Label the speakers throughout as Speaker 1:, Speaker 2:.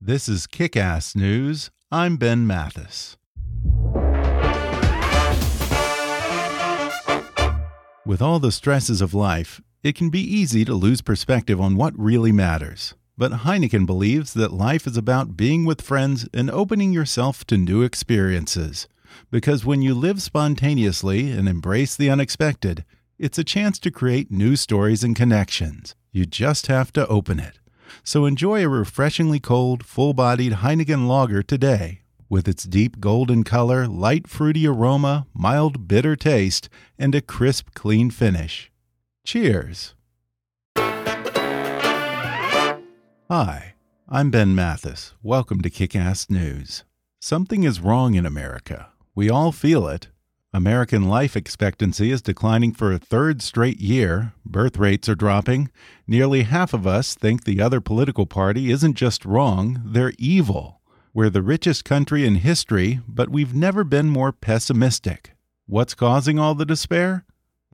Speaker 1: This is Kickass News. I'm Ben Mathis. With all the stresses of life, it can be easy to lose perspective on what really matters. But Heineken believes that life is about being with friends and opening yourself to new experiences. Because when you live spontaneously and embrace the unexpected, it's a chance to create new stories and connections. You just have to open it. So enjoy a refreshingly cold, full bodied Heineken lager today. With its deep golden color, light fruity aroma, mild bitter taste, and a crisp, clean finish. Cheers! Hi, I'm Ben Mathis. Welcome to Kickass News. Something is wrong in America. We all feel it. American life expectancy is declining for a third straight year. Birth rates are dropping. Nearly half of us think the other political party isn't just wrong, they're evil. We're the richest country in history, but we've never been more pessimistic. What's causing all the despair?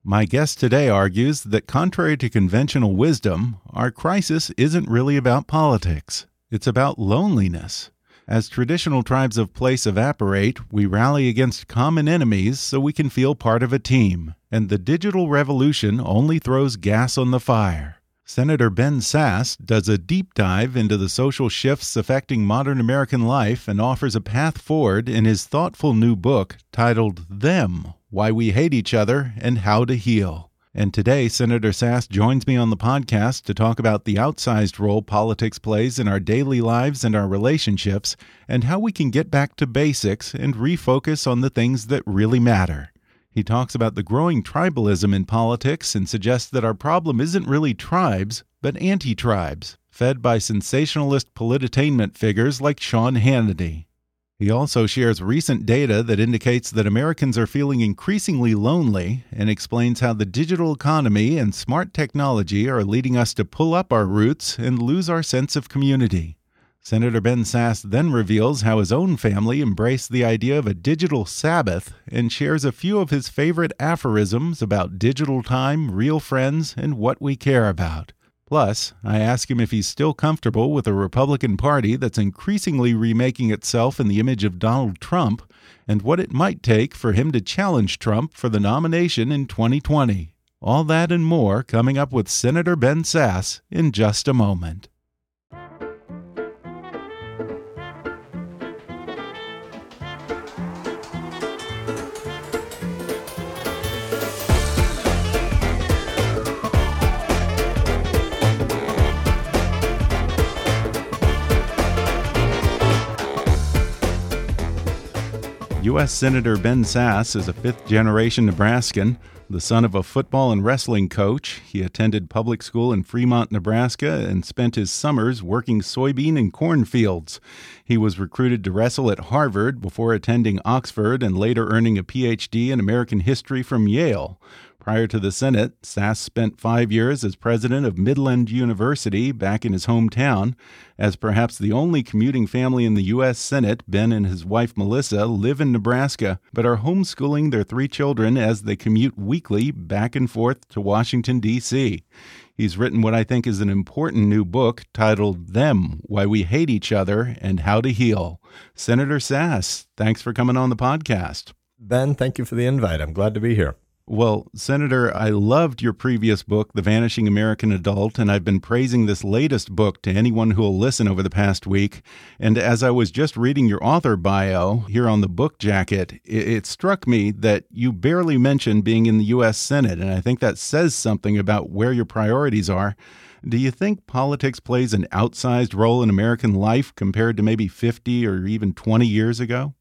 Speaker 1: My guest today argues that, contrary to conventional wisdom, our crisis isn't really about politics. It's about loneliness. As traditional tribes of place evaporate, we rally against common enemies so we can feel part of a team. And the digital revolution only throws gas on the fire. Senator Ben Sasse does a deep dive into the social shifts affecting modern American life and offers a path forward in his thoughtful new book titled Them why We Hate Each Other, and How to Heal. And today, Senator Sasse joins me on the podcast to talk about the outsized role politics plays in our daily lives and our relationships, and how we can get back to basics and refocus on the things that really matter. He talks about the growing tribalism in politics and suggests that our problem isn't really tribes, but anti tribes, fed by sensationalist polititainment figures like Sean Hannity. He also shares recent data that indicates that Americans are feeling increasingly lonely and explains how the digital economy and smart technology are leading us to pull up our roots and lose our sense of community. Senator Ben Sasse then reveals how his own family embraced the idea of a digital Sabbath and shares a few of his favorite aphorisms about digital time, real friends, and what we care about. Plus, I ask him if he's still comfortable with a Republican Party that's increasingly remaking itself in the image of Donald Trump, and what it might take for him to challenge Trump for the nomination in 2020. All that and more coming up with Senator Ben Sasse in just a moment. U.S. Senator Ben Sasse is a fifth generation Nebraskan. The son of a football and wrestling coach, he attended public school in Fremont, Nebraska, and spent his summers working soybean and corn fields. He was recruited to wrestle at Harvard before attending Oxford and later earning a PhD in American history from Yale. Prior to the Senate, Sasse spent five years as president of Midland University back in his hometown. As perhaps the only commuting family in the U.S. Senate, Ben and his wife Melissa live in Nebraska, but are homeschooling their three children as they commute weekly back and forth to Washington, D.C. He's written what I think is an important new book titled Them Why We Hate Each Other and How to Heal. Senator Sasse, thanks for coming on the podcast.
Speaker 2: Ben, thank you for the invite. I'm glad to be here.
Speaker 1: Well, Senator, I loved your previous book, The Vanishing American Adult, and I've been praising this latest book to anyone who will listen over the past week. And as I was just reading your author bio here on the book jacket, it, it struck me that you barely mentioned being in the U.S. Senate, and I think that says something about where your priorities are. Do you think politics plays an outsized role in American life compared to maybe 50 or even 20 years ago?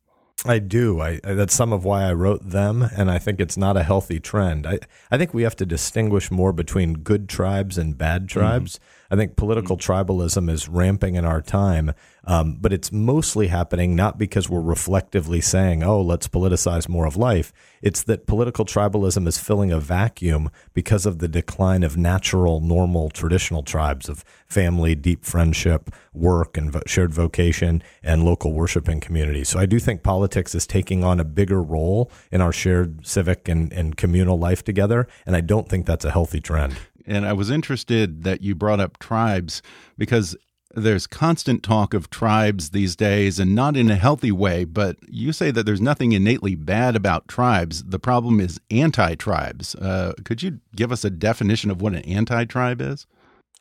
Speaker 2: I do. I, that's some of why I wrote them, and I think it's not a healthy trend. I, I think we have to distinguish more between good tribes and bad mm-hmm. tribes. Mm-hmm. I think political mm-hmm. tribalism is ramping in our time, um, but it's mostly happening not because we're reflectively saying, oh, let's politicize more of life. It's that political tribalism is filling a vacuum because of the decline of natural, normal, traditional tribes of family, deep friendship, work, and vo- shared vocation, and local worshiping community. So I do think politics is taking on a bigger role in our shared civic and, and communal life together, and I don't think that's a healthy trend.
Speaker 1: And I was interested that you brought up tribes because There's constant talk of tribes these days, and not in a healthy way, but you say that there's nothing innately bad about tribes. The problem is anti tribes. Uh, could you give us a definition of what an anti tribe is?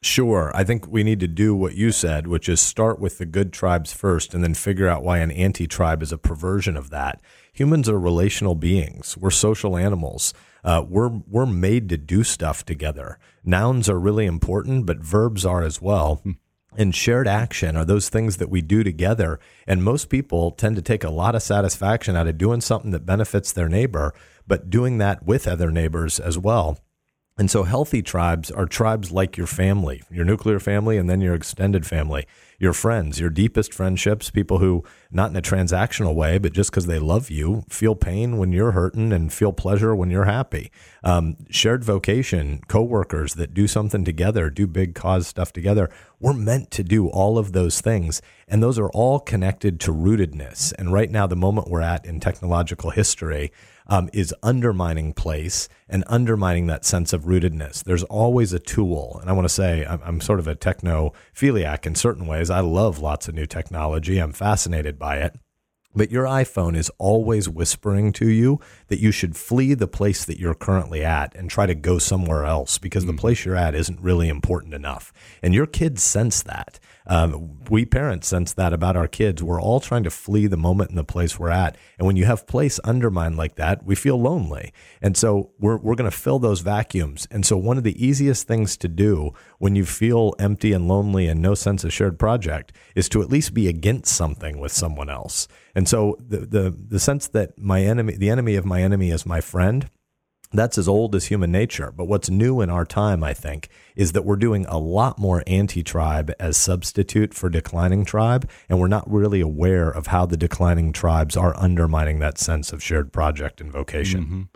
Speaker 2: Sure. I think we need to do what you said, which is start with the good tribes first and then figure out why an anti tribe is a perversion of that. Humans are relational beings, we're social animals. Uh, we're we're made to do stuff together. Nouns are really important, but verbs are as well. And shared action are those things that we do together. And most people tend to take a lot of satisfaction out of doing something that benefits their neighbor, but doing that with other neighbors as well. And so healthy tribes are tribes like your family, your nuclear family, and then your extended family, your friends, your deepest friendships, people who, not in a transactional way, but just because they love you, feel pain when you're hurting and feel pleasure when you're happy. Um, shared vocation, coworkers that do something together, do big cause stuff together. We're meant to do all of those things. And those are all connected to rootedness. And right now, the moment we're at in technological history, um, is undermining place and undermining that sense of rootedness. There's always a tool. And I want to say I'm, I'm sort of a technophiliac in certain ways. I love lots of new technology, I'm fascinated by it. But your iPhone is always whispering to you that you should flee the place that you're currently at and try to go somewhere else because mm-hmm. the place you're at isn't really important enough. And your kids sense that. Um, we parents sense that about our kids. We're all trying to flee the moment and the place we're at. And when you have place undermined like that, we feel lonely. And so we're, we're going to fill those vacuums. And so one of the easiest things to do when you feel empty and lonely and no sense of shared project is to at least be against something with someone else. And so the, the, the sense that my enemy, the enemy of my enemy is my friend that's as old as human nature. But what's new in our time, I think, is that we're doing a lot more anti tribe as substitute for declining tribe. And we're not really aware of how the declining tribes are undermining that sense of shared project and vocation. Mm -hmm.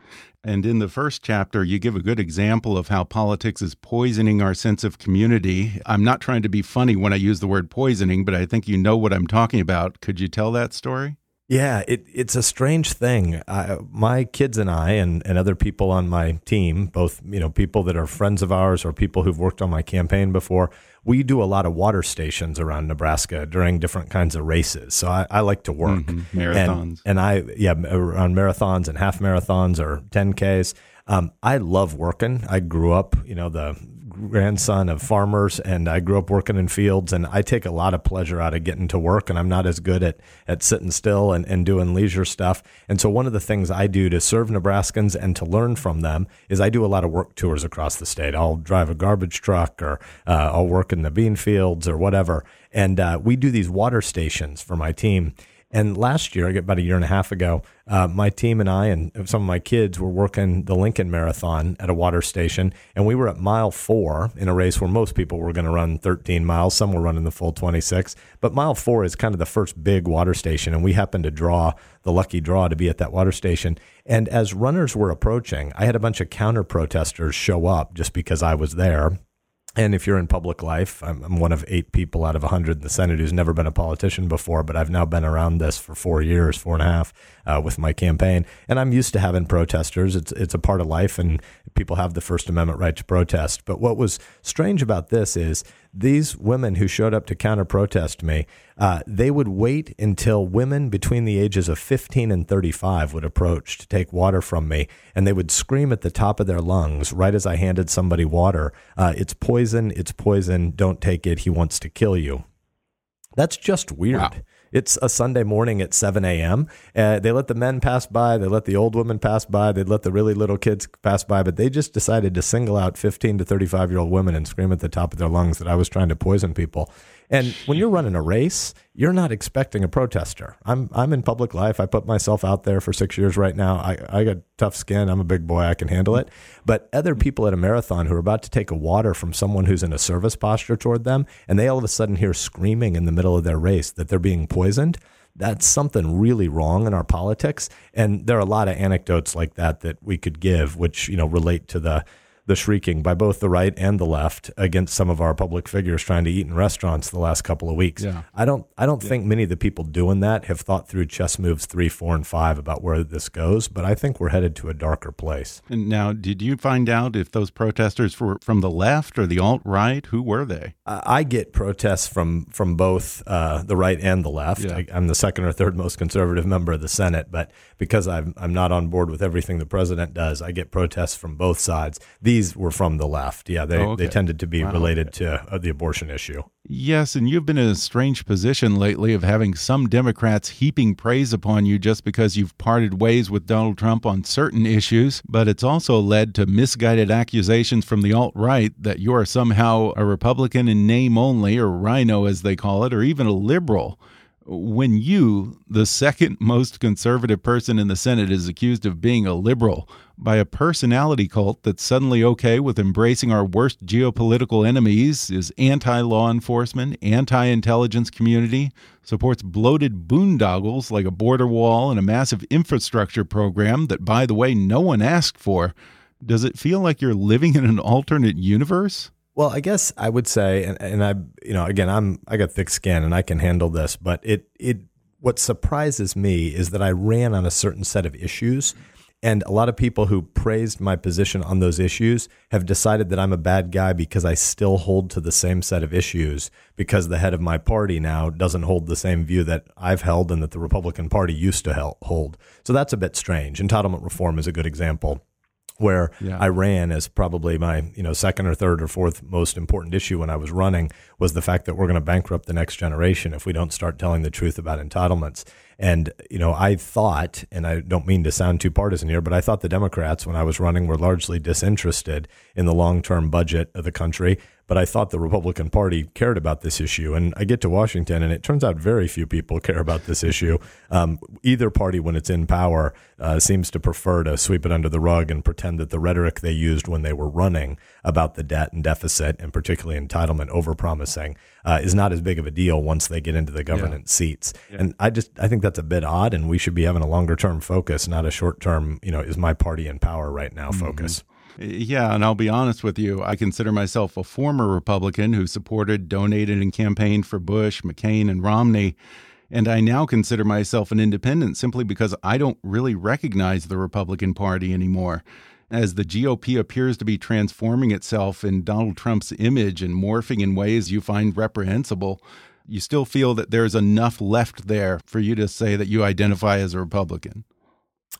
Speaker 1: And in the first chapter, you give a good example of how politics is poisoning our sense of community. I'm not trying to be funny when I use the word poisoning, but I think you know what I'm talking about. Could you tell that story?
Speaker 2: Yeah, it, it's a strange thing. I, my kids and I, and, and other people on my team, both you know people that are friends of ours or people who've worked on my campaign before, we do a lot of water stations around Nebraska during different kinds of races. So I, I like to work
Speaker 1: mm-hmm. marathons,
Speaker 2: and, and, I yeah around marathons and half marathons or 10ks. Um, I love working. I grew up, you know, the grandson of farmers and I grew up working in fields and I take a lot of pleasure out of getting to work and I'm not as good at, at sitting still and, and doing leisure stuff. And so one of the things I do to serve Nebraskans and to learn from them is I do a lot of work tours across the state. I'll drive a garbage truck or uh, I'll work in the bean fields or whatever. And uh, we do these water stations for my team. And last year, about a year and a half ago, uh, my team and I and some of my kids were working the Lincoln Marathon at a water station, and we were at mile four in a race where most people were going to run 13 miles. Some were running the full 26, but mile four is kind of the first big water station, and we happened to draw the lucky draw to be at that water station. And as runners were approaching, I had a bunch of counter protesters show up just because I was there and if you're in public life, I'm, I'm, one of eight people out of 100 in the Senate who's never been a politician before, but I've now been around this for four years, four and a half, uh, with my campaign. And I'm used to having protesters. It's, it's a part of life, and people have the First Amendment right to protest. But what was strange about this is these women who showed up to counter protest me, uh, they would wait until women between the ages of 15 and 35 would approach to take water from me, and they would scream at the top of their lungs right as I handed somebody water, uh, It's poison, it's poison, don't take it, he wants to kill you. That's just weird. Wow. It's a Sunday morning at 7 a.m. Uh, they let the men pass by, they let the old women pass by, they let the really little kids pass by, but they just decided to single out 15 to 35 year old women and scream at the top of their lungs that I was trying to poison people. And when you're running a race, you're not expecting a protester. I'm I'm in public life. I put myself out there for six years right now. I, I got tough skin. I'm a big boy. I can handle it. But other people at a marathon who are about to take a water from someone who's in a service posture toward them, and they all of a sudden hear screaming in the middle of their race that they're being poisoned. That's something really wrong in our politics. And there are a lot of anecdotes like that that we could give, which you know relate to the the shrieking by both the right and the left against some of our public figures trying to eat in restaurants the last couple of weeks.
Speaker 1: Yeah.
Speaker 2: I don't I don't think many of the people doing that have thought through chess moves three, four, and five about where this goes, but I think we're headed to a darker place.
Speaker 1: And now, did you find out if those protesters were from the left or the alt right? Who were they?
Speaker 2: I get protests from from both uh, the right and the left.
Speaker 1: Yeah.
Speaker 2: I, I'm the second or third most conservative member of the Senate, but because I'm I'm not on board with everything the president does, I get protests from both sides. These were from the left. Yeah, they
Speaker 1: Oh, okay.
Speaker 2: they tended to be
Speaker 1: Wow,
Speaker 2: related to uh, the abortion issue.
Speaker 1: Yes, and you've been in a strange position lately of having some Democrats heaping praise upon you just because you've parted ways with Donald Trump on certain issues, but it's also led to misguided accusations from the alt right that you are somehow a Republican in name only, or RINO as they call it, or even a liberal. When you, the second most conservative person in the Senate, is accused of being a liberal by a personality cult that's suddenly okay with embracing our worst geopolitical enemies, is anti law enforcement, anti intelligence community, supports bloated boondoggles like a border wall and a massive infrastructure program that, by the way, no one asked for, does it feel like you're living in an alternate universe?
Speaker 2: Well, I guess I would say, and, and I, you know, again, I'm I got thick skin and I can handle this, but it it what surprises me is that I ran on a certain set of issues, and a lot of people who praised my position on those issues have decided that I'm a bad guy because I still hold to the same set of issues because the head of my party now doesn't hold the same view that I've held and that the Republican Party used to hold. So that's a bit strange. Entitlement reform is a good example where
Speaker 1: Yeah.
Speaker 2: I ran as probably my you know second or third or fourth most important issue when I was running was the fact that we're going to bankrupt the next generation if we don't start telling the truth about entitlements. And you know, I thought, and I don't mean to sound too partisan here, but I thought the Democrats when I was running were largely disinterested in the long-term budget of the country. But I thought the Republican Party cared about this issue. And I get to Washington, and it turns out very few people care about this issue. Um, either party, when it's in power, uh, seems to prefer to sweep it under the rug and pretend that the rhetoric they used when they were running about the debt and deficit, and particularly entitlement overpromising, uh, is not as big of a deal once they get into the governance seats. And I just I think that's a bit odd, and we should be having a longer term focus, not a short term. You know, is my party in power right now? Focus.
Speaker 1: Yeah, and I'll be honest with you. I consider myself a former Republican who supported, donated, and campaigned for Bush, McCain, and Romney. And I now consider myself an independent simply because I don't really recognize the Republican Party anymore. As the GOP appears to be transforming itself in Donald Trump's image and morphing in ways you find reprehensible, you still feel that there's enough left there for you to say that you identify as a Republican.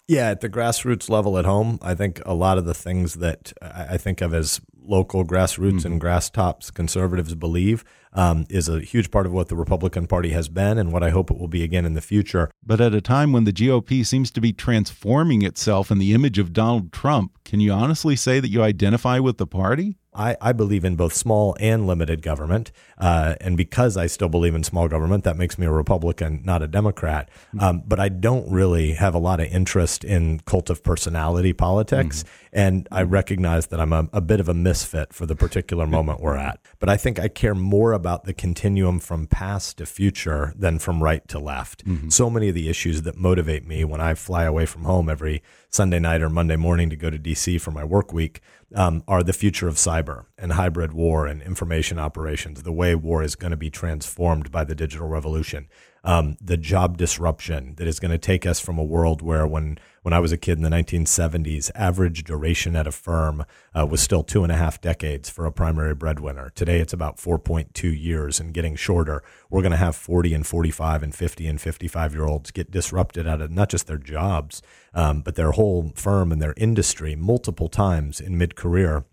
Speaker 2: Yeah, at the grassroots level at home, I think a lot of the things that I think of as local grassroots and grass tops conservatives believe um, is a huge part of what the Republican Party has been and what I hope it will be again in the future.
Speaker 1: But at a time when the GOP seems to be transforming itself in the image of Donald Trump, can you honestly say that you identify with the party?
Speaker 2: I, I believe in both small and limited government. Uh, and because I still believe in small government, that makes me a Republican, not a Democrat. Um, but I don't really have a lot of interest in cult of personality politics. And I recognize that I'm a, a bit of a misfit for the particular moment we're at. But I think I care more about the continuum from past to future than from right to left. So many of the issues that motivate me when I fly away from home every Sunday night or Monday morning to go to DC for my work week um, are the future of cyber and hybrid war and information operations, the way war is going to be transformed by the digital revolution, um, the job disruption that is going to take us from a world where when when I was a kid in the 1970s, average duration at a firm uh, was still two and a half decades for a primary breadwinner. Today, it's about 4.2 years and getting shorter. We're going to have 40 and 45 and 50 and 55 year olds get disrupted out of not just their jobs, um, but their whole firm and their industry multiple times in mid career.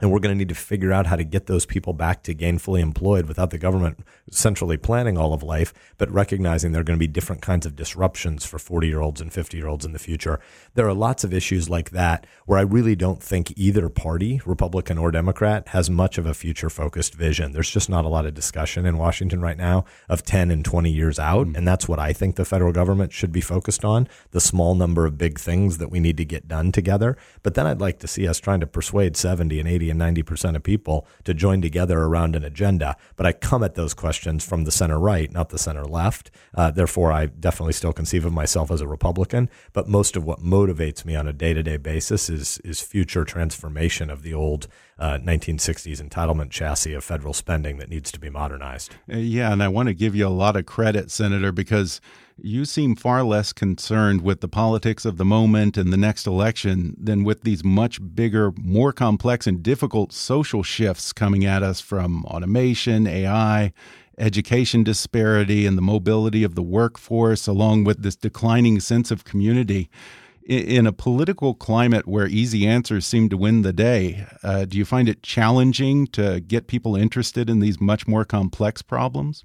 Speaker 2: And we're going to need to figure out how to get those people back to gainfully employed without the government centrally planning all of life, but recognizing there are going to be different kinds of disruptions for 40 year olds and 50 year olds in the future. There are lots of issues like that where I really don't think either party, Republican or Democrat, has much of a future focused vision. There's just not a lot of discussion in Washington right now of 10 and 20 years out. Mm. And that's what I think the federal government should be focused on the small number of big things that we need to get done together. But then I'd like to see us trying to persuade 70 and 80 80 and 90% of people to join together around an agenda. But I come at those questions from the center right, not the center left. Uh, therefore, I definitely still conceive of myself as a Republican. But most of what motivates me on a day to day basis is, is future transformation of the old uh, 1960s entitlement chassis of federal spending that needs to be modernized.
Speaker 1: Uh, yeah, and I want to give you a lot of credit, Senator, because you seem far less concerned with the politics of the moment and the next election than with these much bigger, more complex, and difficult social shifts coming at us from automation, AI, education disparity, and the mobility of the workforce, along with this declining sense of community in a political climate where easy answers seem to win the day, uh, do you find it challenging to get people interested in these much more complex problems?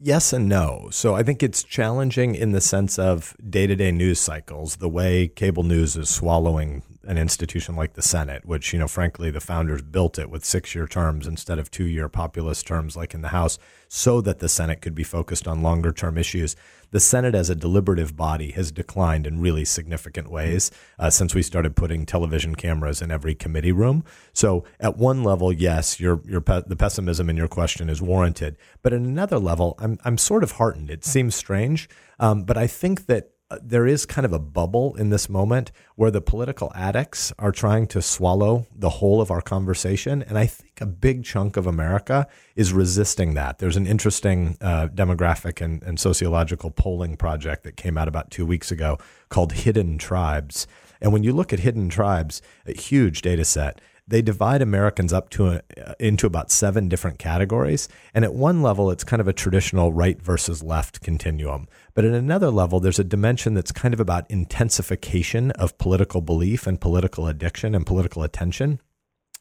Speaker 2: Yes and no. So I think it's challenging in the sense of day to day news cycles, the way cable news is swallowing an institution like the Senate, which, you know, frankly, the founders built it with six year terms instead of two year populist terms like in the House, so that the Senate could be focused on longer term issues. The Senate as a deliberative body has declined in really significant ways uh, since we started putting television cameras in every committee room. So, at one level, yes, your, your pe- the pessimism in your question is warranted. But at another level, I'm, I'm sort of heartened. It seems strange, um, but I think that there is kind of a bubble in this moment where the political addicts are trying to swallow the whole of our conversation. And I think a big chunk of America is resisting that. There's an interesting uh, demographic and, and sociological polling project that came out about two weeks ago called Hidden Tribes. And when you look at hidden tribes, a huge data set, they divide Americans up to a, into about seven different categories. And at one level, it's kind of a traditional right versus left continuum. But at another level, there's a dimension that's kind of about intensification of political belief and political addiction and political attention.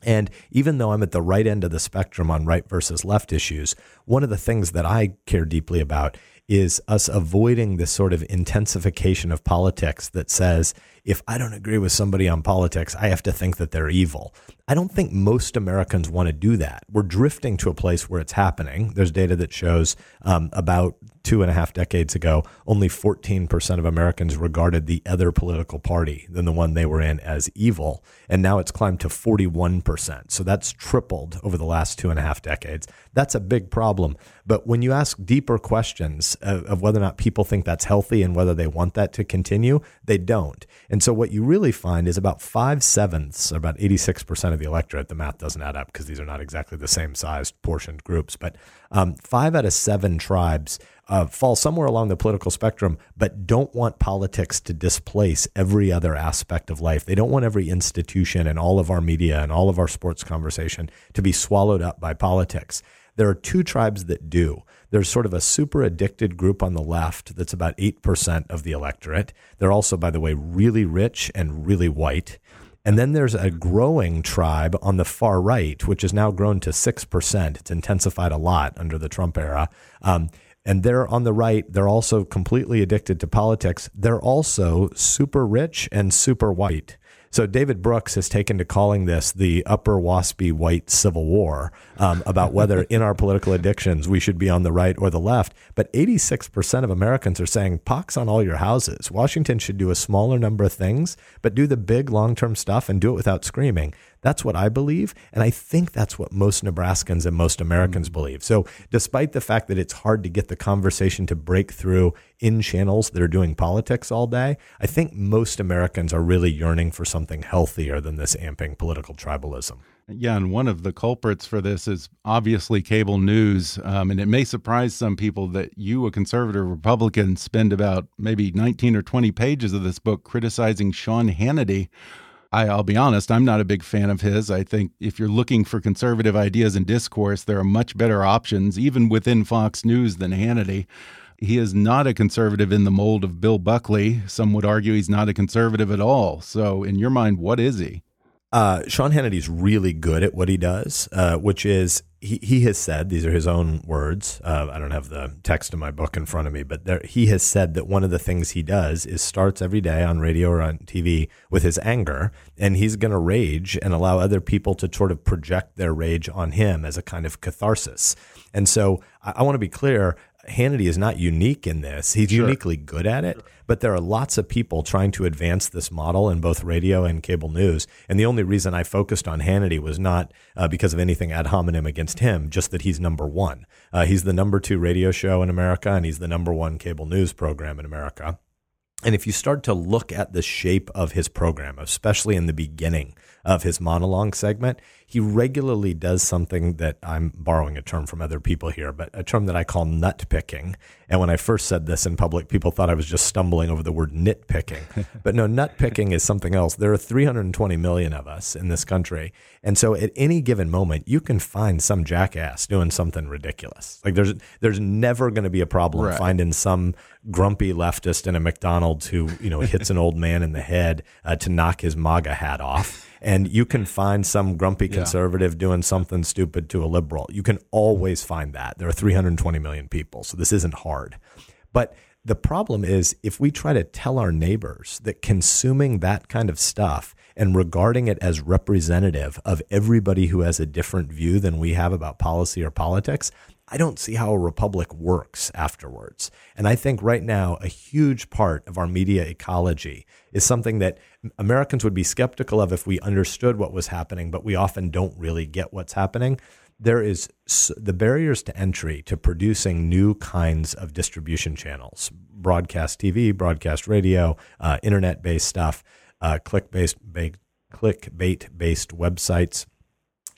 Speaker 2: And even though I'm at the right end of the spectrum on right versus left issues, one of the things that I care deeply about is us avoiding this sort of intensification of politics that says, if I don't agree with somebody on politics, I have to think that they're evil. I don't think most Americans want to do that. We're drifting to a place where it's happening. There's data that shows um, about two and a half decades ago, only 14% of Americans regarded the other political party than the one they were in as evil. And now it's climbed to 41%. So that's tripled over the last two and a half decades. That's a big problem. But when you ask deeper questions of, of whether or not people think that's healthy and whether they want that to continue, they don't. And so what you really find is about five sevenths, about 86% of the electorate, the math doesn't add up because these are not exactly the same sized portioned groups, but um, five out of seven tribes uh, fall somewhere along the political spectrum, but don't want politics to displace every other aspect of life. They don't want every institution and all of our media and all of our sports conversation to be swallowed up by politics. There are two tribes that do. There's sort of a super addicted group on the left that's about 8% of the electorate. They're also, by the way, really rich and really white. And then there's a growing tribe on the far right, which has now grown to 6%. It's intensified a lot under the Trump era. Um, and they're on the right. They're also completely addicted to politics. They're also super rich and super white. So David Brooks has taken to calling this the upper waspy white civil war um, about whether in our political addictions we should be on the right or the left. But 86% of Americans are saying pox on all your houses. Washington should do a smaller number of things, but do the big long term stuff and do it without screaming. That's what I believe. And I think that's what most Nebraskans and most Americans mm. believe. So, despite the fact that it's hard to get the conversation to break through in channels that are doing politics all day, I think most Americans are really yearning for something healthier than this amping political tribalism.
Speaker 1: Yeah, and one of the culprits for this is obviously cable news. Um, and it may surprise some people that you, a conservative Republican, spend about maybe 19 or 20 pages of this book criticizing Sean Hannity I, will be honest, I'm not a big fan of his. I think if you're looking for conservative ideas and discourse, there are much better options, even within Fox News, than Hannity. He is not a conservative in the mold of Bill Buckley. Some would argue he's not a conservative at all. So, in your mind, what is he?
Speaker 2: Uh, Sean Hannity's really good at what he does, uh, which is he, he has said, these are his own words. Uh, I don't have the text of my book in front of me, but there, he has said that one of the things he does is starts every day on radio or on TV with his anger, and he's going to rage and allow other people to sort of project their rage on him as a kind of catharsis. And so I, I want to be clear Hannity is not unique in this. He's
Speaker 1: Sure.
Speaker 2: uniquely good at it, but there are lots of people trying to advance this model in both radio and cable news. And the only reason I focused on Hannity was not uh, because of anything ad hominem against him, just that he's number one. Uh, he's the number two radio show in America, and he's the number one cable news program in America. And if you start to look at the shape of his program, especially in the beginning of his monologue segment, he regularly does something that I'm borrowing a term from other people here, but a term that I call nut picking. And when I first said this in public, people thought I was just stumbling over the word nitpicking. but no, nut picking is something else. There are 320 million of us in this country. And so at any given moment, you can find some jackass doing something ridiculous. Like there's there's never going to be a problem
Speaker 1: Right.
Speaker 2: finding some grumpy leftist in a McDonald's who you know hits an old man in the head uh, to knock his MAGA hat off. And you can find some grumpy conservative doing something stupid to a liberal. You can always find that. There are 320 million people, so this isn't hard. But the problem is if we try to tell our neighbors that consuming that kind of stuff and regarding it as representative of everybody who has a different view than we have about policy or politics, I don't see how a republic works afterwards. And I think right now, a huge part of our media ecology is something that Americans would be skeptical of if we understood what was happening, but we often don't really get what's happening. There is the barriers to entry to producing new kinds of distribution channels, broadcast TV, broadcast radio, uh, internet based stuff, uh, click based, clickbait based websites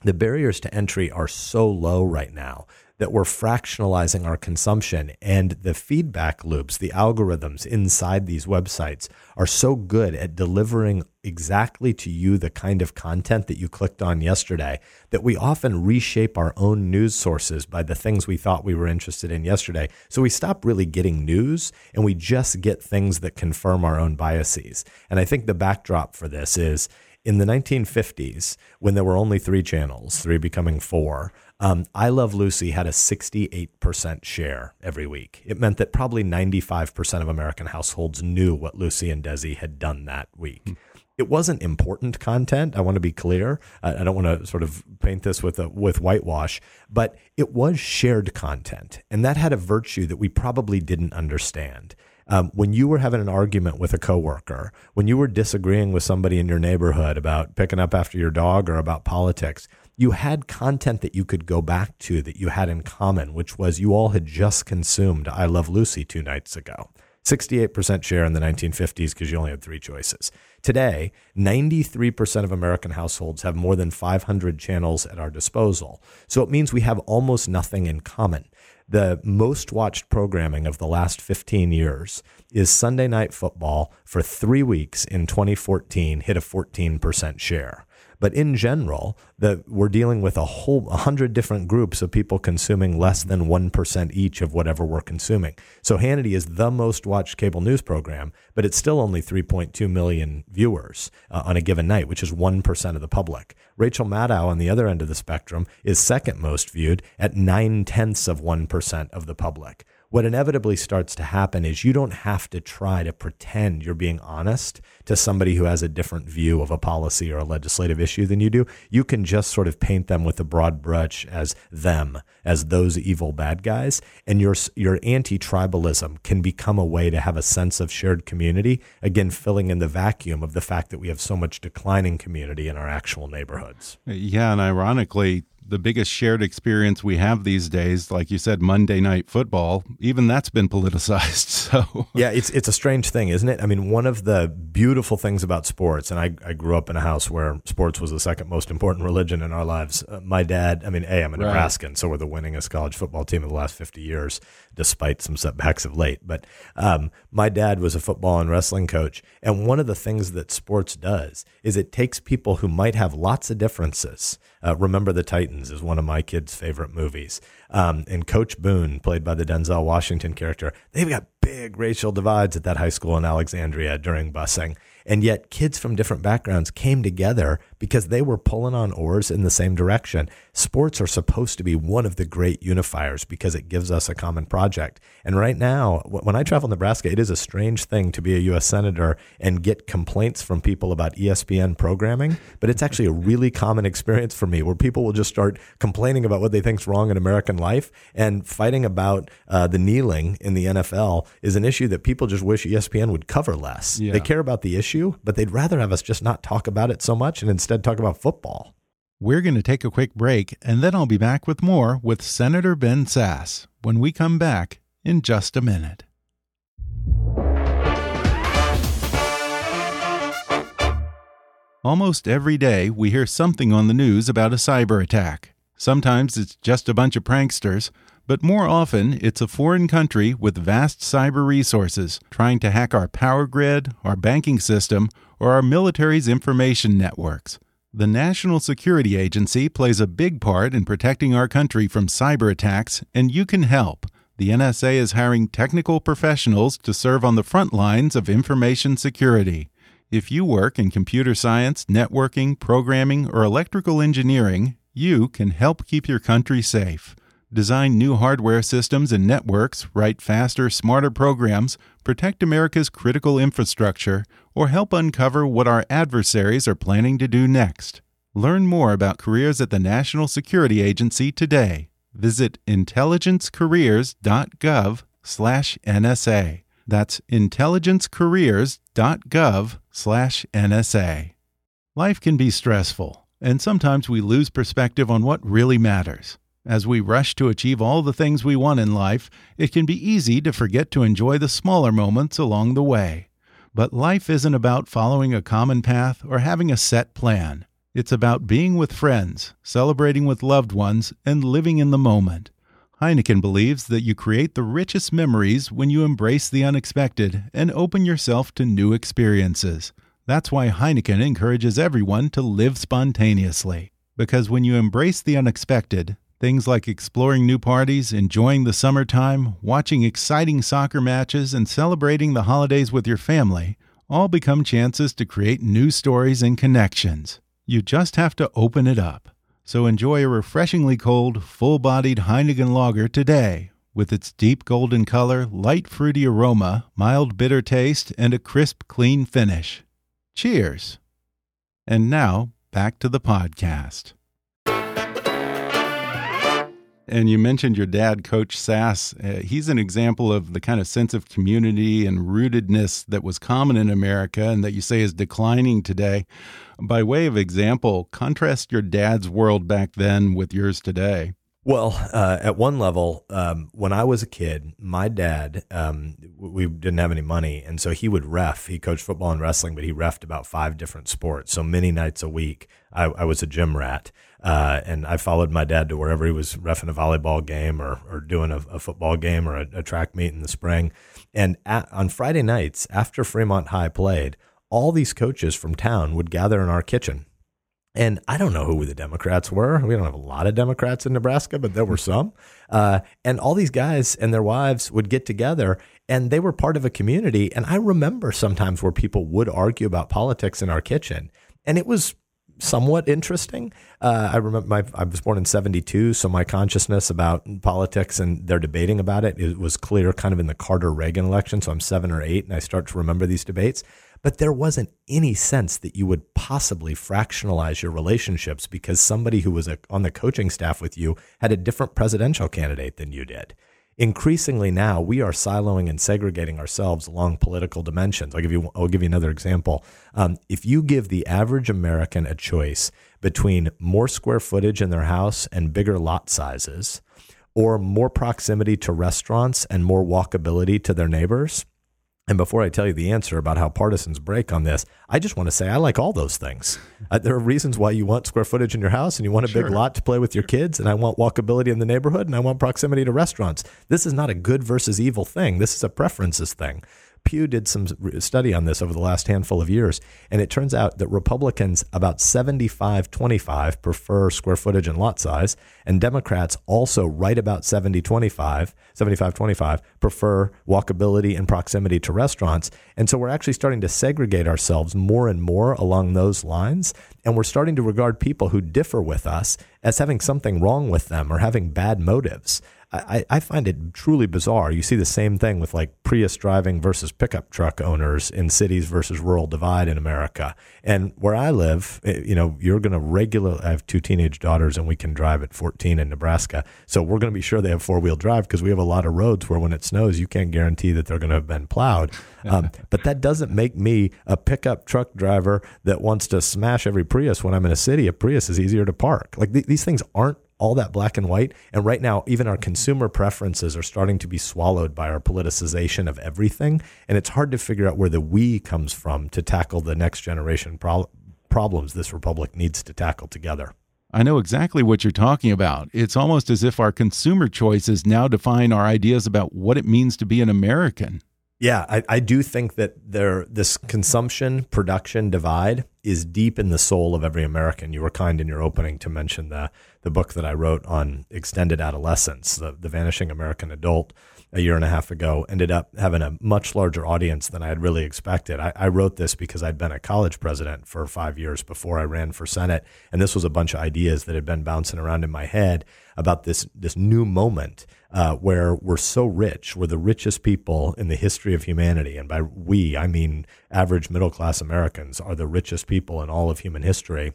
Speaker 2: the barriers to entry are so low right now that we're fractionalizing our consumption and the feedback loops, the algorithms inside these websites are so good at delivering exactly to you the kind of content that you clicked on yesterday that we often reshape our own news sources by the things we thought we were interested in yesterday. So we stop really getting news and we just get things that confirm our own biases. And I think the backdrop for this is in the 1950s, when there were only three channels, three becoming four, um, I Love Lucy had a 68% share every week. It meant that probably 95% of American households knew what Lucy and Desi had done that week. It wasn't important content. I want to be clear. I, I don't want to sort of paint this with a, with whitewash, but it was shared content, and that had a virtue that we probably didn't understand um, when you were having an argument with a coworker, when you were disagreeing with somebody in your neighborhood about picking up after your dog or about politics, you had content that you could go back to that you had in common, which was you all had just consumed I Love Lucy two nights ago. 68% share in the 1950s because you only had three choices. Today, 93% of American households have more than 500 channels at our disposal. So it means we have almost nothing in common. The most watched programming of the last 15 years is Sunday Night Football for three weeks in 2014, hit a 14% share. But in general, we're dealing with a whole 100 different groups of people consuming less than 1% each of whatever we're consuming. So Hannity is the most watched cable news program, but it's still only 3.2 million viewers uh, on a given night, which is 1% of the public. Rachel Maddow on the other end of the spectrum is second most viewed at nine tenths of 1% of the public what inevitably starts to happen is you don't have to try to pretend you're being honest to somebody who has a different view of a policy or a legislative issue than you do. You can just sort of paint them with a broad brush as them, as those evil bad guys, and your your anti-tribalism can become a way to have a sense of shared community, again filling in the vacuum of the fact that we have so much declining community in our actual neighborhoods.
Speaker 1: Yeah, and ironically, the biggest shared experience we have these days, like you said, Monday night football, even that's been politicized. So
Speaker 2: yeah, it's it's a strange thing, isn't it? I mean, one of the beautiful things about sports, and I, I grew up in a house where sports was the second most important religion in our lives. Uh, my dad, I mean, a I'm a
Speaker 1: Right.
Speaker 2: Nebraskan, so we're the winningest college football team of the last 50 years, despite some setbacks of late. But um, my dad was a football and wrestling coach, and one of the things that sports does is it takes people who might have lots of differences. Uh, Remember the Titans is one of my kids' favorite movies, um, and Coach Boone, played by the Denzel Washington character, they've got big racial divides at that high school in Alexandria during busing. And yet, kids from different backgrounds came together because they were pulling on oars in the same direction. Sports are supposed to be one of the great unifiers because it gives us a common project. And right now, when I travel Nebraska, it is a strange thing to be a U.S. Senator and get complaints from people about ESPN programming. But it's actually a really common experience for me where people will just start complaining about what they think is wrong in American life and fighting about uh, the kneeling in the NFL is an issue that people just wish ESPN would cover less. Yeah. They care about the issue, but they'd rather have us just not talk about it so much and instead talk about football.
Speaker 1: We're going to take a quick break, and then I'll be back with more with Senator Ben Sasse when we come back in just a minute. Almost every day, we hear something on the news about a cyber attack. Sometimes it's just a bunch of pranksters, but more often it's a foreign country with vast cyber resources trying to hack our power grid, our banking system, or our military's information networks. The National Security Agency plays a big part in protecting our country from cyber attacks, and you can help. The NSA is hiring technical professionals to serve on the front lines of information security. If you work in computer science, networking, programming, or electrical engineering, you can help keep your country safe. Design new hardware systems and networks, write faster, smarter programs, protect America's critical infrastructure, or help uncover what our adversaries are planning to do next. Learn more about careers at the National Security Agency today. Visit intelligencecareers.gov/nsa. That's intelligencecareers.gov/nsa. Life can be stressful, and sometimes we lose perspective on what really matters. As we rush to achieve all the things we want in life, it can be easy to forget to enjoy the smaller moments along the way. But life isn't about following a common path or having a set plan. It's about being with friends, celebrating with loved ones, and living in the moment. Heineken believes that you create the richest memories when you embrace the unexpected and open yourself to new experiences. That's why Heineken encourages everyone to live spontaneously. Because when you embrace the unexpected, Things like exploring new parties, enjoying the summertime, watching exciting soccer matches, and celebrating the holidays with your family all become chances to create new stories and connections. You just have to open it up. So enjoy a refreshingly cold, full bodied Heineken lager today with its deep golden color, light fruity aroma, mild bitter taste, and a crisp, clean finish. Cheers! And now, back to the podcast. And you mentioned your dad, Coach Sasse. Uh, he's an example of the kind of sense of community and rootedness that was common in America and that you say is declining today. By way of example, contrast your dad's world back then with yours today.
Speaker 2: Well, uh, at one level, um, when I was a kid, my dad, um, we didn't have any money. And so he would ref. He coached football and wrestling, but he refed about five different sports. So many nights a week, I, I was a gym rat. Uh, and I followed my dad to wherever he was refing a volleyball game or, or doing a, a football game or a, a, track meet in the spring. And at, on Friday nights, after Fremont High played, all these coaches from town would gather in our kitchen and I don't know who the Democrats were. We don't have a lot of Democrats in Nebraska, but there were some. Uh, and all these guys and their wives would get together and they were part of a community. And I remember sometimes where people would argue about politics in our kitchen. And it was somewhat interesting. Uh, I remember my, I was born in 72, so my consciousness about politics and they're debating about it, it was clear kind of in the Carter Reagan election. So I'm seven or eight and I start to remember these debates. But there wasn't any sense that you would possibly fractionalize your relationships because somebody who was a, on the coaching staff with you had a different presidential candidate than you did. Increasingly now, we are siloing and segregating ourselves along political dimensions. I'll give you, I'll give you another example. Um, if you give the average American a choice between more square footage in their house and bigger lot sizes, or more proximity to restaurants and more walkability to their neighbors, and before I tell you the answer about how partisans break on this, I just want to say I like all those things. Uh, there are reasons why you want square footage in your house and you want a sure. big lot to play with your kids, and I want walkability in the neighborhood and I want proximity to restaurants. This is not a good versus evil thing. This is a preferences thing. Pew did some study on this over the last handful of years, and it turns out that Republicans about 75 25 prefer square footage and lot size, and Democrats also right about 70 25, 75 25 prefer walkability and proximity to restaurants. And so we're actually starting to segregate ourselves more and more along those lines. And we're starting to regard people who differ with us as having something wrong with them or having bad motives. I, I find it truly bizarre. You see the same thing with like Prius driving versus pickup truck owners in cities versus rural divide in America. And where I live, eh, you know, you're going to regularly, I have two teenage daughters and we can drive at 14 in Nebraska. So we're going to be sure they have four wheel drive because we have a lot of roads where when it snows, you can't guarantee that they're going to have been plowed. Um, but that doesn't make me a pickup truck driver that wants to smash every Prius when I'm in a city. A Prius is easier to park. Like th- these things aren't all that black and white. And right now, even our consumer preferences are starting to be swallowed by our politicization of everything. And it's hard to figure out where the we comes from to tackle the next generation pro problems this republic needs to tackle together.
Speaker 1: I know exactly what you're talking about. It's almost as if our consumer choices now define our ideas about what it means to be an American.
Speaker 2: Yeah, I, I do think that there this consumption production divide is deep in the soul of every American. You were kind in your opening to mention the the book that I wrote on extended adolescence, the, the vanishing American adult a year and a half ago ended up having a much larger audience than I had really expected. I, I, wrote this because I'd been a college president for five years before I ran for Senate, and this was a bunch of ideas that had been bouncing around in my head about this this new moment uh, where we're so rich, we're the richest people in the history of humanity, and by we I mean average middle class Americans are the richest people in all of human history.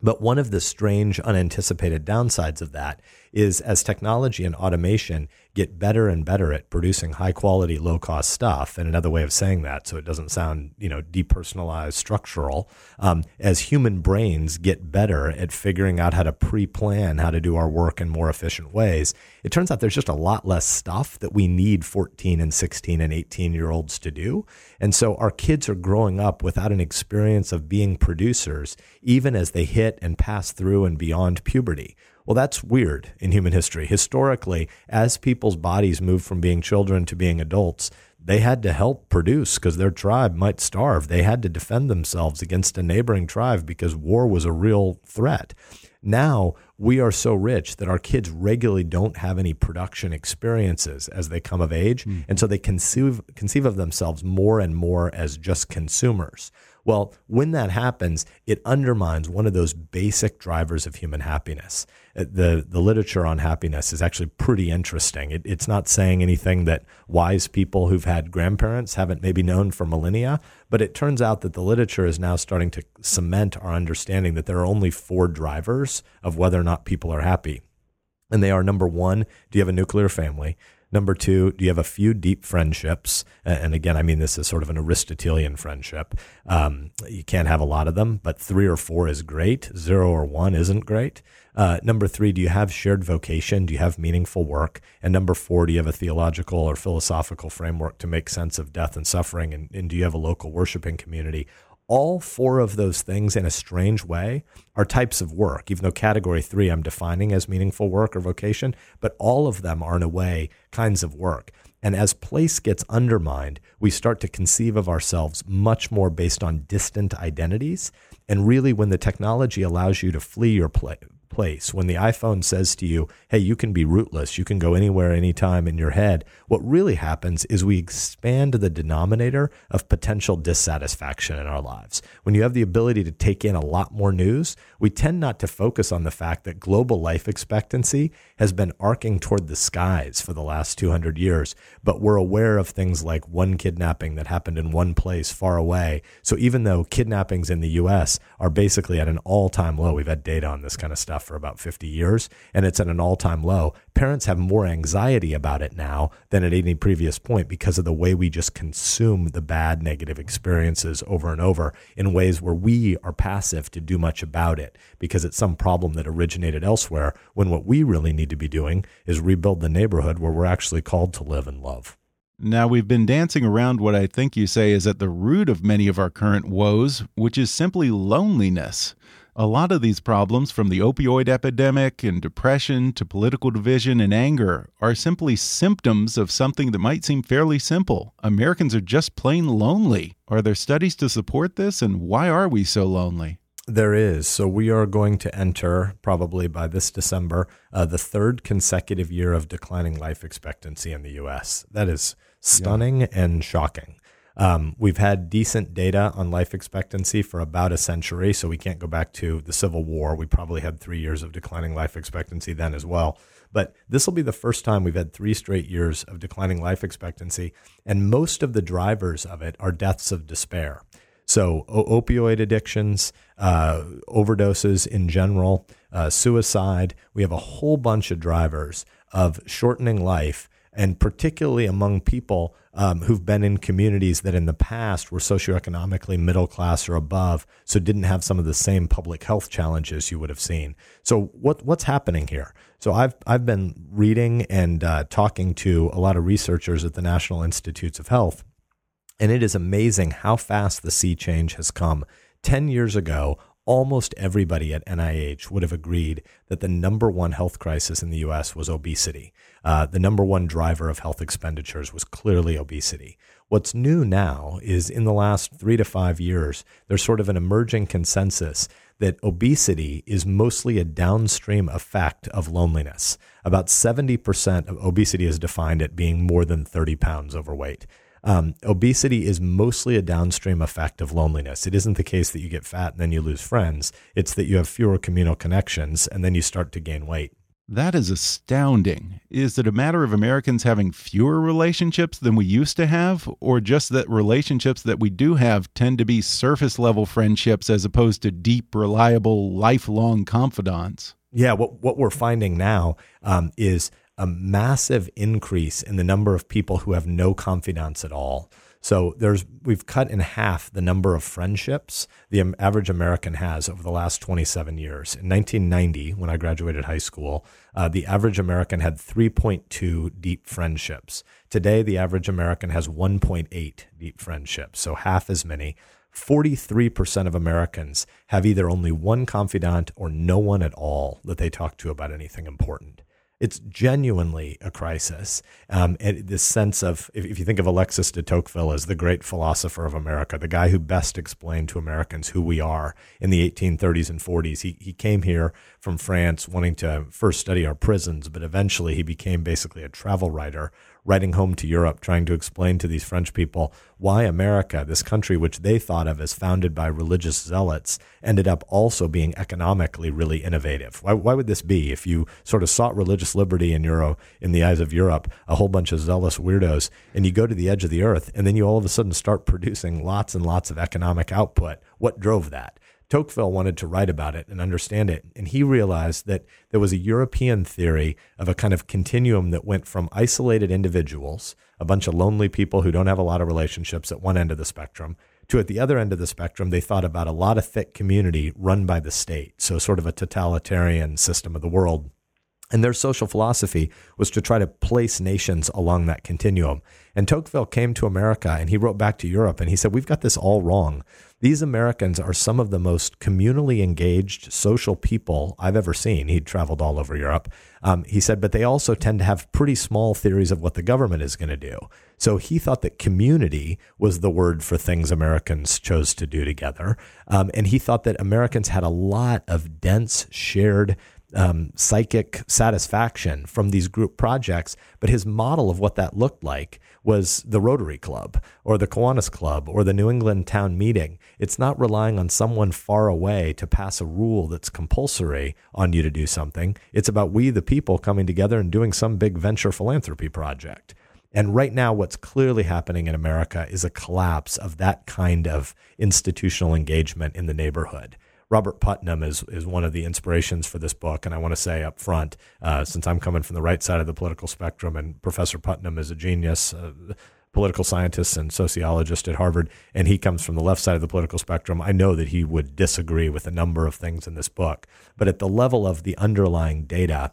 Speaker 2: But one of the strange, unanticipated downsides of that is as technology and automation get better and better at producing high quality, low cost stuff. And another way of saying that, so it doesn't sound, you know, depersonalized, structural, um, as human brains get better at figuring out how to pre plan how to do our work in more efficient ways, it turns out there's just a lot less stuff that we need 14 and 16 and 18 year olds to do. And so our kids are growing up without an experience of being producers, even as they hit and pass through and beyond puberty. Well, that's weird in human history. Historically, as people's bodies moved from being children to being adults, they had to help produce because their tribe might starve. They had to defend themselves against a neighboring tribe because war was a real threat. Now we are so rich that our kids regularly don't have any production experiences as they come of age. Mm. And so they conceive, conceive of themselves more and more as just consumers. Well, when that happens, it undermines one of those basic drivers of human happiness. The, the literature on happiness is actually pretty interesting. It, it's not saying anything that wise people who've had grandparents haven't maybe known for millennia, but it turns out that the literature is now starting to cement our understanding that there are only four drivers of whether or not people are happy. And they are number one, do you have a nuclear family? Number two, do you have a few deep friendships? And again, I mean, this is sort of an Aristotelian friendship. Um, you can't have a lot of them, but three or four is great. Zero or one isn't great. Uh, number three, do you have shared vocation? Do you have meaningful work? And number four, do you have a theological or philosophical framework to make sense of death and suffering? And, and do you have a local worshiping community? All four of those things in a strange way are types of work, even though category three I'm defining as meaningful work or vocation, but all of them are in a way kinds of work. And as place gets undermined, we start to conceive of ourselves much more based on distant identities. And really, when the technology allows you to flee your place, place. When the iPhone says to you, hey, you can be rootless, you can go anywhere, anytime in your head, what really happens is we expand the denominator of potential dissatisfaction in our lives. When you have the ability to take in a lot more news, we tend not to focus on the fact that global life expectancy has been arcing toward the skies for the last 200 years, but we're aware of things like one kidnapping that happened in one place far away. So even though kidnappings in the US are basically at an all time low, we've had data on this kind of stuff for about 50 years, and it's at an all time low. Parents have more anxiety about it now than at any previous point because of the way we just consume the bad negative experiences over and over in ways where we are passive to do much about it because it's some problem that originated elsewhere when what we really need to be doing is rebuild the neighborhood where we're actually called to live and love.
Speaker 1: Now, we've been dancing around what I think you say is at the root of many of our current woes, which is simply loneliness. A lot of these problems, from the opioid epidemic and depression to political division and anger, are simply symptoms of something that might seem fairly simple. Americans are just plain lonely. Are there studies to support this, and why are we so lonely?
Speaker 2: There is. So we are going to enter, probably by this December, uh, the third consecutive year of declining life expectancy in the U.S. That is stunning yeah. and shocking. Um, we've had decent data on life expectancy for about a century, so we can't go back to the Civil War. We probably had three years of declining life expectancy then as well. But this will be the first time we've had three straight years of declining life expectancy, and most of the drivers of it are deaths of despair. So, o- opioid addictions, uh, overdoses in general, uh, suicide. We have a whole bunch of drivers of shortening life and particularly among people um, who've been in communities that in the past were socioeconomically middle class or above, so didn't have some of the same public health challenges you would have seen. So what what's happening here? So I've I've been reading and uh, talking to a lot of researchers at the National Institutes of Health, and it is amazing how fast the sea change has come. Ten years ago, almost everybody at NIH would have agreed that the number one health crisis in the US was obesity. Uh, the number one driver of health expenditures was clearly obesity. What's new now is in the last three to five years, there's sort of an emerging consensus that obesity is mostly a downstream effect of loneliness. About 70% of obesity is defined at being more than 30 pounds overweight. Um, obesity is mostly a downstream effect of loneliness. It isn't the case that you get fat and then you lose friends. It's that you have fewer communal connections and then you start to gain weight.
Speaker 1: That is astounding. Is it a matter of Americans having fewer relationships than we used to have, or just that relationships that we do have tend to be surface level friendships as opposed to deep, reliable, lifelong confidants?
Speaker 2: Yeah, what, what we're finding now um, is a massive increase in the number of people who have no confidants at all. So there's we've cut in half the number of friendships the average American has over the last 27 years. In 1990, when I graduated high school, uh, the average American had 3.2 deep friendships. Today, the average American has 1.8 deep friendships, so half as many. 43% of Americans have either only one confidant or no one at all that they talk to about anything important. It's genuinely a crisis. Um, and this sense of, if, if, you think of Alexis de Tocqueville as the great philosopher of America, the guy who best explained to Americans who we are in the 1830s and 40s, he, he came here from France wanting to first study our prisons, but eventually he became basically a travel writer writing home to Europe, trying to explain to these French people why America, this country which they thought of as founded by religious zealots, ended up also being economically really innovative. Why, why would this be? If you sort of sought religious liberty in Euro, in the eyes of Europe, a whole bunch of zealous weirdos, and you go to the edge of the earth, and then you all of a sudden start producing lots and lots of economic output. What drove that? Tocqueville wanted to write about it and understand it. And he realized that there was a European theory of a kind of continuum that went from isolated individuals, a bunch of lonely people who don't have a lot of relationships at one end of the spectrum, to at the other end of the spectrum, they thought about a lot of thick community run by the state. So, sort of a totalitarian system of the world. And their social philosophy was to try to place nations along that continuum. And Tocqueville came to America and he wrote back to Europe and he said, We've got this all wrong. These Americans are some of the most communally engaged social people I've ever seen. He'd traveled all over Europe. Um, he said, but they also tend to have pretty small theories of what the government is going to do. So he thought that community was the word for things Americans chose to do together. Um, and he thought that Americans had a lot of dense, shared um, psychic satisfaction from these group projects. But his model of what that looked like was the Rotary Club or the Kiwanis Club or the New England Town Meeting. It's not relying on someone far away to pass a rule that's compulsory on you to do something. It's about we, the people, coming together and doing some big venture philanthropy project. And right now, what's clearly happening in America is a collapse of that kind of institutional engagement in the neighborhood. Robert Putnam is is one of the inspirations for this book, and I want to say up front, uh, since I'm coming from the right side of the political spectrum, and Professor Putnam is a genius. Uh, political scientist and sociologist at Harvard, and he comes from the left side of the political spectrum. I know that he would disagree with a number of things in this book, but at the level of the underlying data,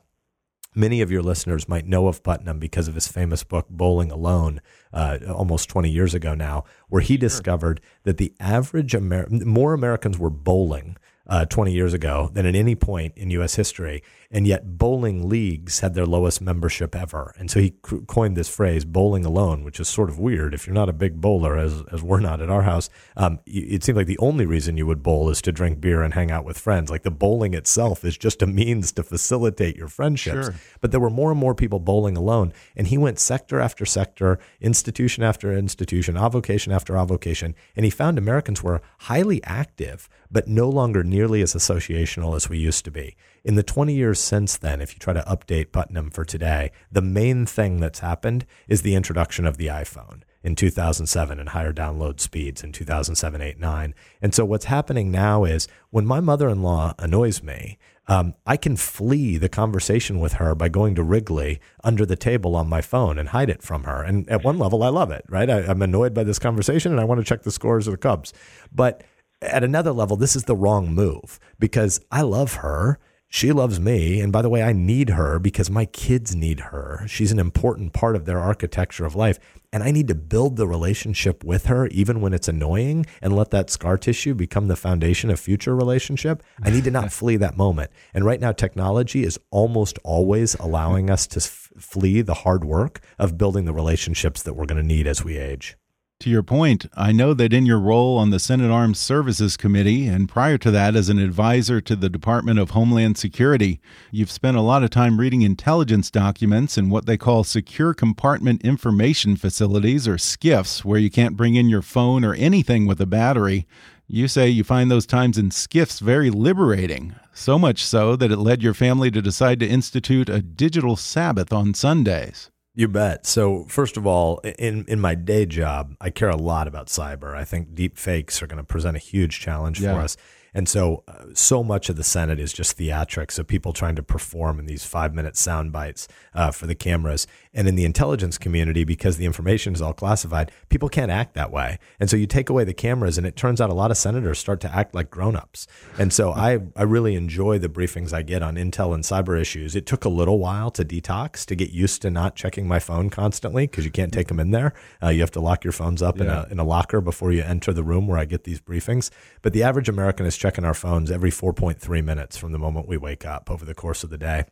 Speaker 2: Many of your listeners might know of Putnam because of his famous book, Bowling Alone, uh, almost 20 years ago now, where he discovered that the average Amer- more Americans were bowling uh, 20 years ago than at any point in U.S. history. And yet, bowling leagues had their lowest membership ever. And so he coined this phrase, bowling alone, which is sort of weird. If you're not a big bowler, as, as we're not at our house, um, it seemed like the only reason you would bowl is to drink beer and hang out with friends. Like the bowling itself is just a means to facilitate your friendships. Sure. But there were more and more people bowling alone. And he went sector after sector, institution after institution, avocation after avocation. And he found Americans were highly active, but no longer nearly as associational as we used to be. In the 20 years since then, if you try to update Putnam for today, the main thing that's happened is the introduction of the iPhone in 2007 and higher download speeds in 2007, 8, 9. And so what's happening now is when my mother in law annoys me, um, I can flee the conversation with her by going to Wrigley under the table on my phone and hide it from her. And at one level, I love it, right? I, I'm annoyed by this conversation and I want to check the scores of the Cubs. But at another level, this is the wrong move because I love her she loves me. And by the way, I need her because my kids need her. She's an important part of their architecture of life. And I need to build the relationship with her, even when it's annoying, and let that scar tissue become the foundation of future relationship. I need to not flee that moment. And right now, technology is almost always allowing us to f- flee the hard work of building the relationships that we're going to need as we age.
Speaker 1: To your point, I know that in your role on the Senate Armed Services Committee, and prior to that as an advisor to the Department of Homeland Security, you've spent a lot of time reading intelligence documents in what they call Secure Compartment Information Facilities, or SCIFs, where you can't bring in your phone or anything with a battery. You say you find those times in SCIFs very liberating, so much so that it led your family to decide to institute a digital Sabbath on Sundays.
Speaker 2: You bet. So, first of all, in in my day job, I care a lot about cyber. I think deep fakes are going to present a huge challenge yeah. for us. And so, uh, so much of the Senate is just theatrics of people trying to perform in these five minute sound bites uh, for the cameras. And in the intelligence community, because the information is all classified, people can't act that way. And so you take away the cameras, and it turns out a lot of senators start to act like grown ups. And so I, I really enjoy the briefings I get on intel and cyber issues. It took a little while to detox, to get used to not checking my phone constantly because you can't take them in there. Uh, you have to lock your phones up yeah. in, a, in a locker before you enter the room where I get these briefings. But the average American is checking our phones every 4.3 minutes from the moment we wake up over the course of the day.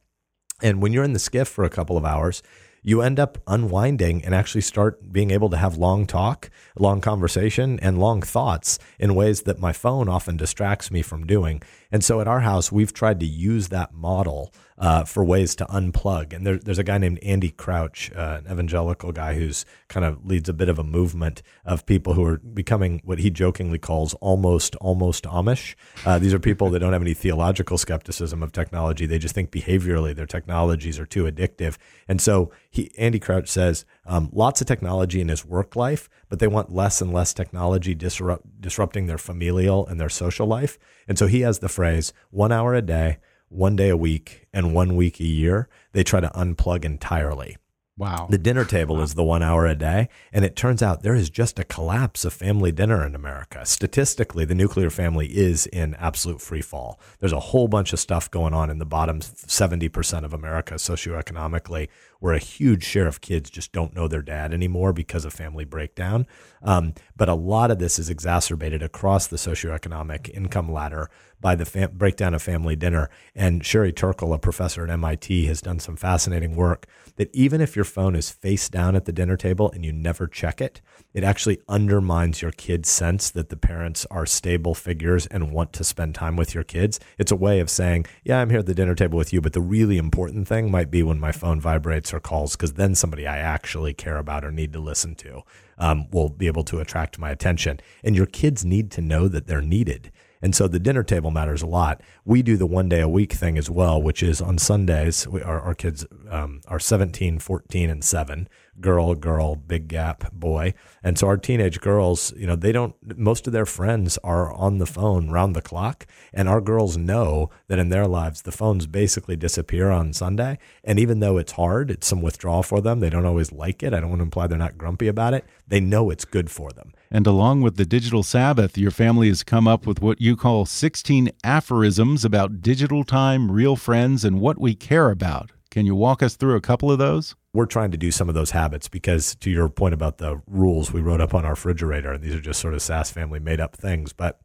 Speaker 2: And when you're in the SCIF for a couple of hours, you end up unwinding and actually start being able to have long talk, long conversation, and long thoughts in ways that my phone often distracts me from doing. And so at our house, we've tried to use that model uh, for ways to unplug. And there, there's a guy named Andy Crouch, uh, an evangelical guy who's kind of leads a bit of a movement of people who are becoming what he jokingly calls almost almost Amish. Uh, these are people that don't have any theological skepticism of technology. They just think behaviorally their technologies are too addictive. And so he, Andy Crouch says um, lots of technology in his work life, but they want less and less technology disrupt, disrupting their familial and their social life. And so he has the phrase one hour a day, one day a week, and one week a year. They try to unplug entirely.
Speaker 1: Wow.
Speaker 2: The dinner table wow. is the one hour a day. And it turns out there is just a collapse of family dinner in America. Statistically, the nuclear family is in absolute free fall. There's a whole bunch of stuff going on in the bottom 70% of America socioeconomically where a huge share of kids just don't know their dad anymore because of family breakdown. Um, but a lot of this is exacerbated across the socioeconomic income ladder by the fam- breakdown of family dinner. And Sherry Turkle, a professor at MIT, has done some fascinating work that even if your phone is face down at the dinner table and you never check it, it actually undermines your kid's sense that the parents are stable figures and want to spend time with your kids. It's a way of saying, yeah, I'm here at the dinner table with you, but the really important thing might be when my phone vibrates or calls because then somebody I actually care about or need to listen to um, will be able to attract my attention. And your kids need to know that they're needed. And so the dinner table matters a lot. We do the one day a week thing as well, which is on Sundays, we, our, our kids um, are 17, 14, and 7 girl, girl, big gap, boy. And so our teenage girls, you know, they don't, most of their friends are on the phone round the clock. And our girls know that in their lives, the phones basically disappear on Sunday. And even though it's hard, it's some withdrawal for them. They don't always like it. I don't want to imply they're not grumpy about it. They know it's good for them.
Speaker 1: And along with the digital Sabbath, your family has come up with what you call 16 aphorisms about digital time, real friends, and what we care about. Can you walk us through a couple of those?
Speaker 2: We're trying to do some of those habits because, to your point about the rules we wrote up on our refrigerator, and these are just sort of Sasse family made up things, but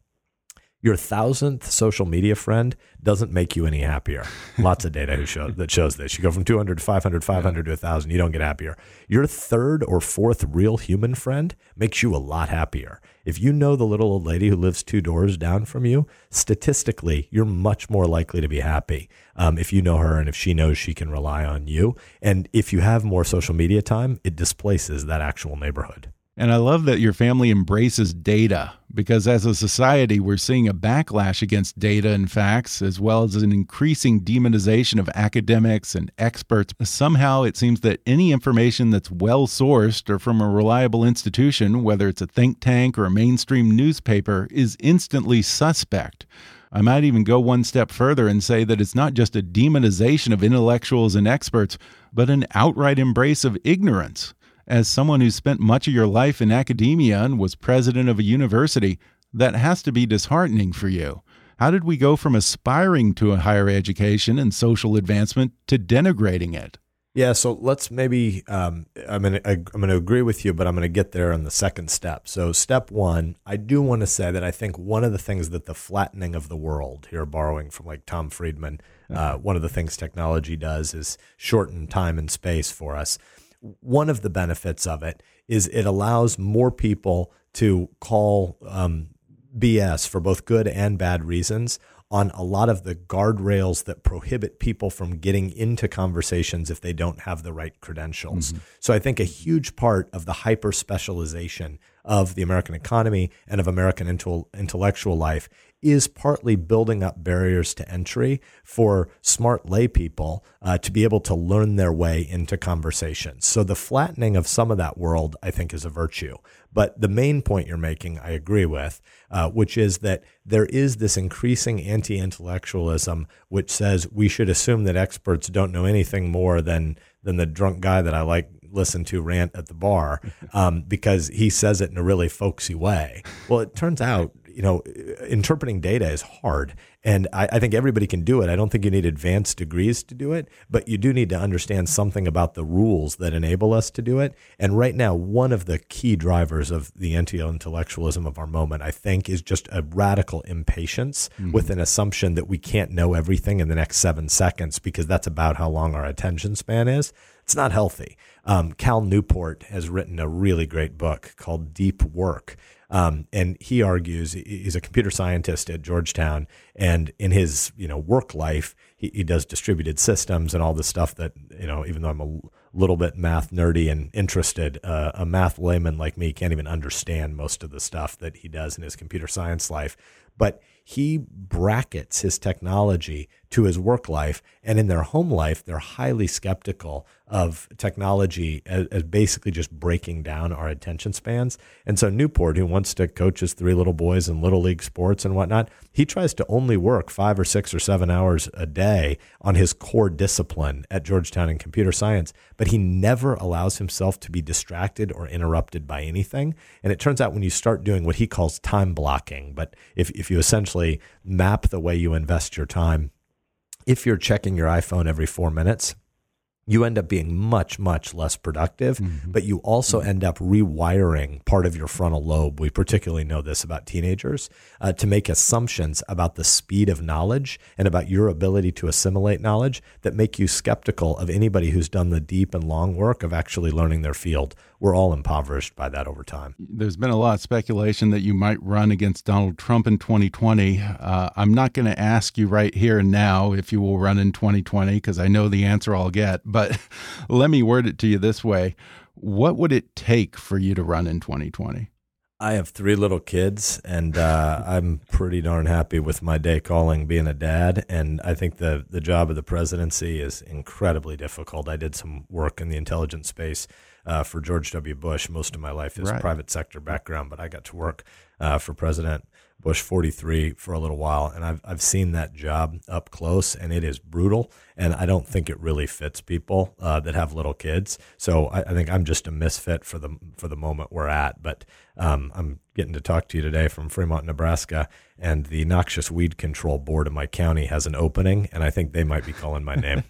Speaker 2: Your thousandth social media friend doesn't make you any happier. Lots of data who show, that shows this. You go from 200 to 500, 500 to 1,000, you don't get happier. Your third or fourth real human friend makes you a lot happier. If you know the little old lady who lives two doors down from you, statistically, you're much more likely to be happy um, if you know her and if she knows she can rely on you. And if you have more social media time, it displaces that actual neighborhood.
Speaker 1: And I love that your family embraces data because as a society, we're seeing a backlash against data and facts, as well as an increasing demonization of academics and experts. Somehow it seems that any information that's well sourced or from a reliable institution, whether it's a think tank or a mainstream newspaper, is instantly suspect. I might even go one step further and say that it's not just a demonization of intellectuals and experts, but an outright embrace of ignorance. As someone who spent much of your life in academia and was president of a university, that has to be disheartening for you. How did we go from aspiring to a higher education and social advancement to denigrating it?
Speaker 2: Yeah, so let's maybe um, I'm going to I'm going to agree with you, but I'm going to get there on the second step. So step one, I do want to say that I think one of the things that the flattening of the world here, borrowing from like Tom Friedman, uh, one of the things technology does is shorten time and space for us one of the benefits of it is it allows more people to call um, BS for both good and bad reasons on a lot of the guardrails that prohibit people from getting into conversations if they don't have the right credentials. Mm-hmm. So I think a huge part of the hyper specialization of the American economy and of American intellectual life is partly building up barriers to entry for smart lay people uh, to be able to learn their way into conversations. So the flattening of some of that world, I think, is a virtue. But the main point you're making, I agree with, uh, which is that there is this increasing anti intellectualism which says we should assume that experts don't know anything more than than the drunk guy that I like listen to rant at the bar um, because he says it in a really folksy way. Well, it turns out you know, interpreting data is hard. And I, I, think everybody can do it. I don't think you need advanced degrees to do it, but you do need to understand something about the rules that enable us to do it. And right now, one of the key drivers of the anti intellectualism of our moment, I think, is just a radical impatience mm-hmm. with an assumption that we can't know everything in the next seven seconds because that's about how long our attention span is. It's not healthy. Um, Cal Newport has written a really great book called Deep Work. Um, and he argues he's a computer scientist at Georgetown, and in his you know work life, he, he does distributed systems and all the stuff that you know. Even though I'm a little bit math nerdy and interested, uh, a math layman like me can't even understand most of the stuff that he does in his computer science life. But he brackets his technology to his work life. And in their home life, they're highly skeptical of technology as, as, basically just breaking down our attention spans. And so Newport, who wants to coach his three little boys in little league sports and whatnot, he tries to only work five or six or seven hours a day on his core discipline at Georgetown in computer science, but he never allows himself to be distracted or interrupted by anything. And it turns out when you start doing what he calls time blocking, but if, if you essentially map the way you invest your time, if you're checking your iPhone every four minutes, you end up being much, much less productive, mm-hmm. but you also mm-hmm. end up rewiring part of your frontal lobe. We particularly know this about teenagers uh, to make assumptions about the speed of knowledge and about your ability to assimilate knowledge that make you skeptical of anybody who's done the deep and long work of actually learning their field we're all impoverished by that over time.
Speaker 1: There's been a lot of speculation that you might run against Donald Trump in 2020. Uh, I'm not going to ask you right here and now if you will run in 2020 because I know the answer I'll get. But let me word it to you this way What would it take for you to run in 2020?
Speaker 2: I have three little kids, and uh, I'm pretty darn happy with my day calling being a dad. And I think the the job of the presidency is incredibly difficult. I did some work in the intelligence space uh, for George W. Bush. Most of my life is right. private sector background, but I got to work uh, for President Bush 43 for a little while, and I've I've seen that job up close, and it is brutal. And I don't think it really fits people uh, that have little kids. So I, I, think I'm just a misfit for the for the moment we're at. But um, I'm getting to talk to you today from Fremont, Nebraska, and the Noxious Weed Control Board of my county has an opening, and I think they might be calling my name.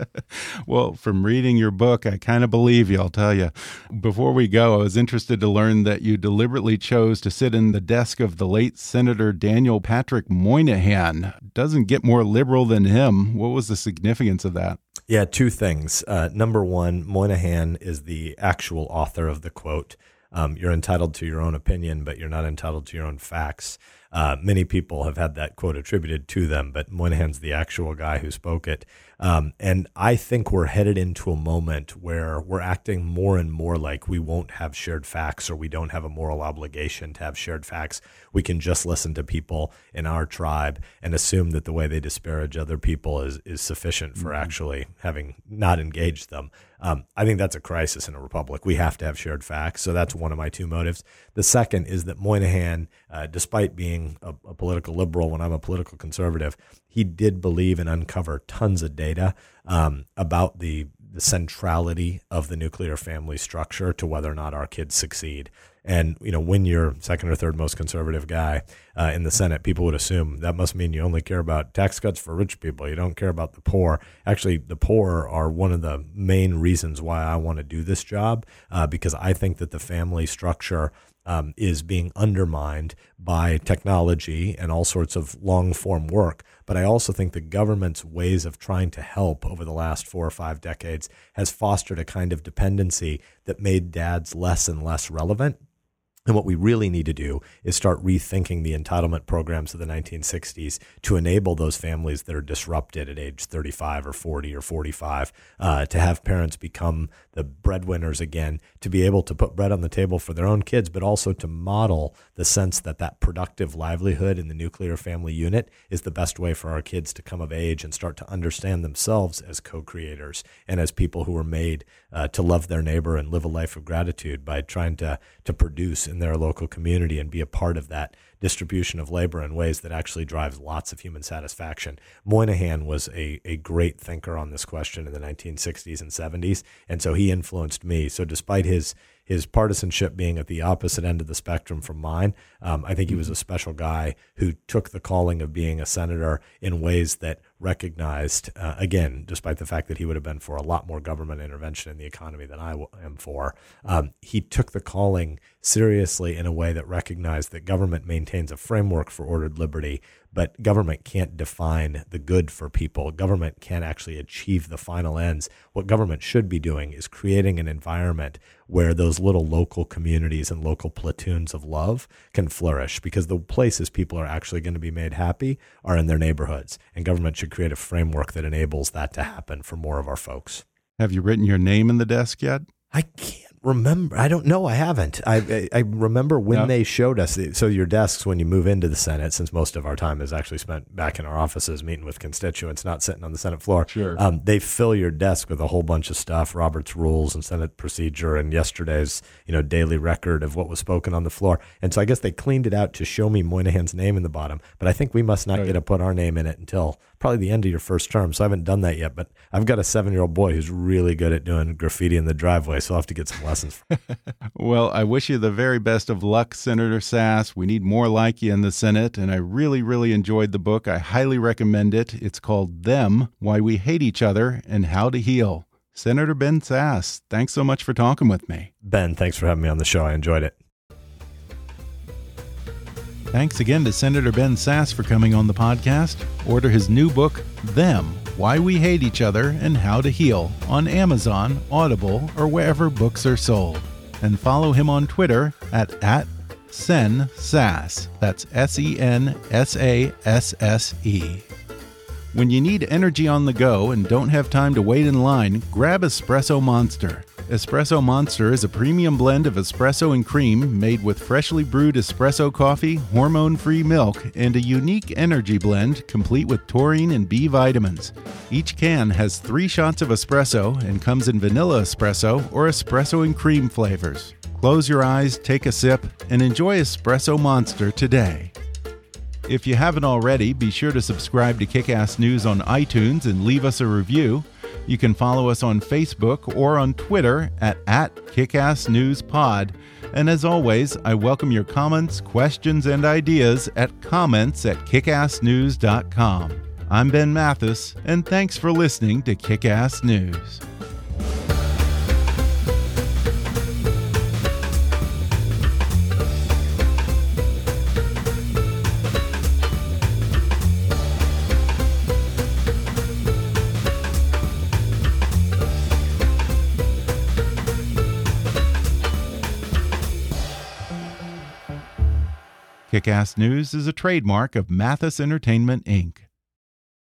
Speaker 1: well, from reading your book, I kind of believe you, I'll tell you. Before we go, I was interested to learn that you deliberately chose to sit in the desk of the late Senator Daniel Patrick Moynihan. Doesn't get more liberal than him. What was the significance of that?
Speaker 2: Yeah, two things. Uh, number one, Moynihan is the actual author of the quote um, you're entitled to your own opinion, but you're not entitled to your own facts. Uh, many people have had that quote attributed to them, but Moynihan's the actual guy who spoke it. Um, and I think we're headed into a moment where we're acting more and more like we won't have shared facts or we don't have a moral obligation to have shared facts. We can just listen to people in our tribe and assume that the way they disparage other people is, is sufficient for mm-hmm. actually having not engaged them. Um, I think that's a crisis in a republic. We have to have shared facts. So that's one of my two motives. The second is that Moynihan, uh, despite being a, a, political liberal when I'm a political conservative, he did believe and uncover tons of data um, about the the centrality of the nuclear family structure to whether or not our kids succeed. And you know, when you're second or third most conservative guy uh, in the Senate, people would assume that must mean you only care about tax cuts for rich people. You don't care about the poor. Actually, the poor are one of the main reasons why I want to do this job uh, because I think that the family structure um, is being undermined by technology and all sorts of long form work. But I also think the government's ways of trying to help over the last four or five decades has fostered a kind of dependency that made dads less and less relevant and what we really need to do is start rethinking the entitlement programs of the 1960s to enable those families that are disrupted at age 35 or 40 or 45 uh, to have parents become the breadwinners again, to be able to put bread on the table for their own kids, but also to model the sense that that productive livelihood in the nuclear family unit is the best way for our kids to come of age and start to understand themselves as co creators and as people who are made uh, to love their neighbor and live a life of gratitude by trying to, to produce in their local community and be a part of that distribution of labor in ways that actually drives lots of human satisfaction. Moynihan was a, a great thinker on this question in the 1960s and 70s, and so he influenced me. So despite his his partisanship being at the opposite end of the spectrum from mine. Um, I think he was a special guy who took the calling of being a senator in ways that recognized, uh, again, despite the fact that he would have been for a lot more government intervention in the economy than I am for, um, he took the calling seriously in a way that recognized that government maintains a framework for ordered liberty, but government can't define the good for people. Government can't actually achieve the final ends. What government should be doing is creating an environment where those little local communities and local platoons of love can flourish because the places people are actually going to be made happy are in their neighborhoods. And government should create a framework that enables that to happen for more of our folks.
Speaker 1: Have you written your name in the desk yet?
Speaker 2: I can't remember. I don't know. I haven't. I I, I remember when yep. they showed us. So your desks when you move into the Senate, since most of our time is actually spent back in our offices meeting with constituents, not sitting on the Senate floor.
Speaker 1: Sure.
Speaker 2: Um, they fill your desk with a whole bunch of stuff, Robert's rules and Senate procedure, and yesterday's you know daily record of what was spoken on the floor. And so I guess they cleaned it out to show me Moynihan's name in the bottom. But I think we must not get to put our name in it until probably the end of your first term. So I haven't done that yet. But I've got a seven year old boy who's really good at doing graffiti in the driveway, so I'll have to get some lessons.
Speaker 1: well, I wish you the very best of luck, Senator Sasse. We need more like you in the Senate, and I really, really enjoyed the book. I highly recommend it. It's called Them Why We Hate Each Other and How to Heal. Senator Ben Sasse, thanks so much for talking with me.
Speaker 2: Ben, thanks for having me on the show. I enjoyed it.
Speaker 1: Thanks again to Senator Ben Sasse for coming on the podcast. Order his new book, Them why We Hate Each Other and How to Heal on Amazon, Audible, or wherever books are sold. And follow him on Twitter at, at Sen Sasse. That's S E N S A S S E. When you need energy on the go and don't have time to wait in line, grab Espresso Monster. Espresso Monster is a premium blend of espresso and cream made with freshly brewed espresso coffee, hormone free milk, and a unique energy blend complete with taurine and B vitamins. Each can has three shots of espresso and comes in vanilla espresso or espresso and cream flavors. Close your eyes, take a sip, and enjoy Espresso Monster today. If you haven't already, be sure to subscribe to Kickass News on iTunes and leave us a review. You can follow us on Facebook or on Twitter at, at KickassNewsPod. And as always, I welcome your comments, questions, and ideas at comments at kickassnews.com. I'm Ben Mathis, and thanks for listening to Kickass News. Kickass News is a trademark of Mathis Entertainment, Inc.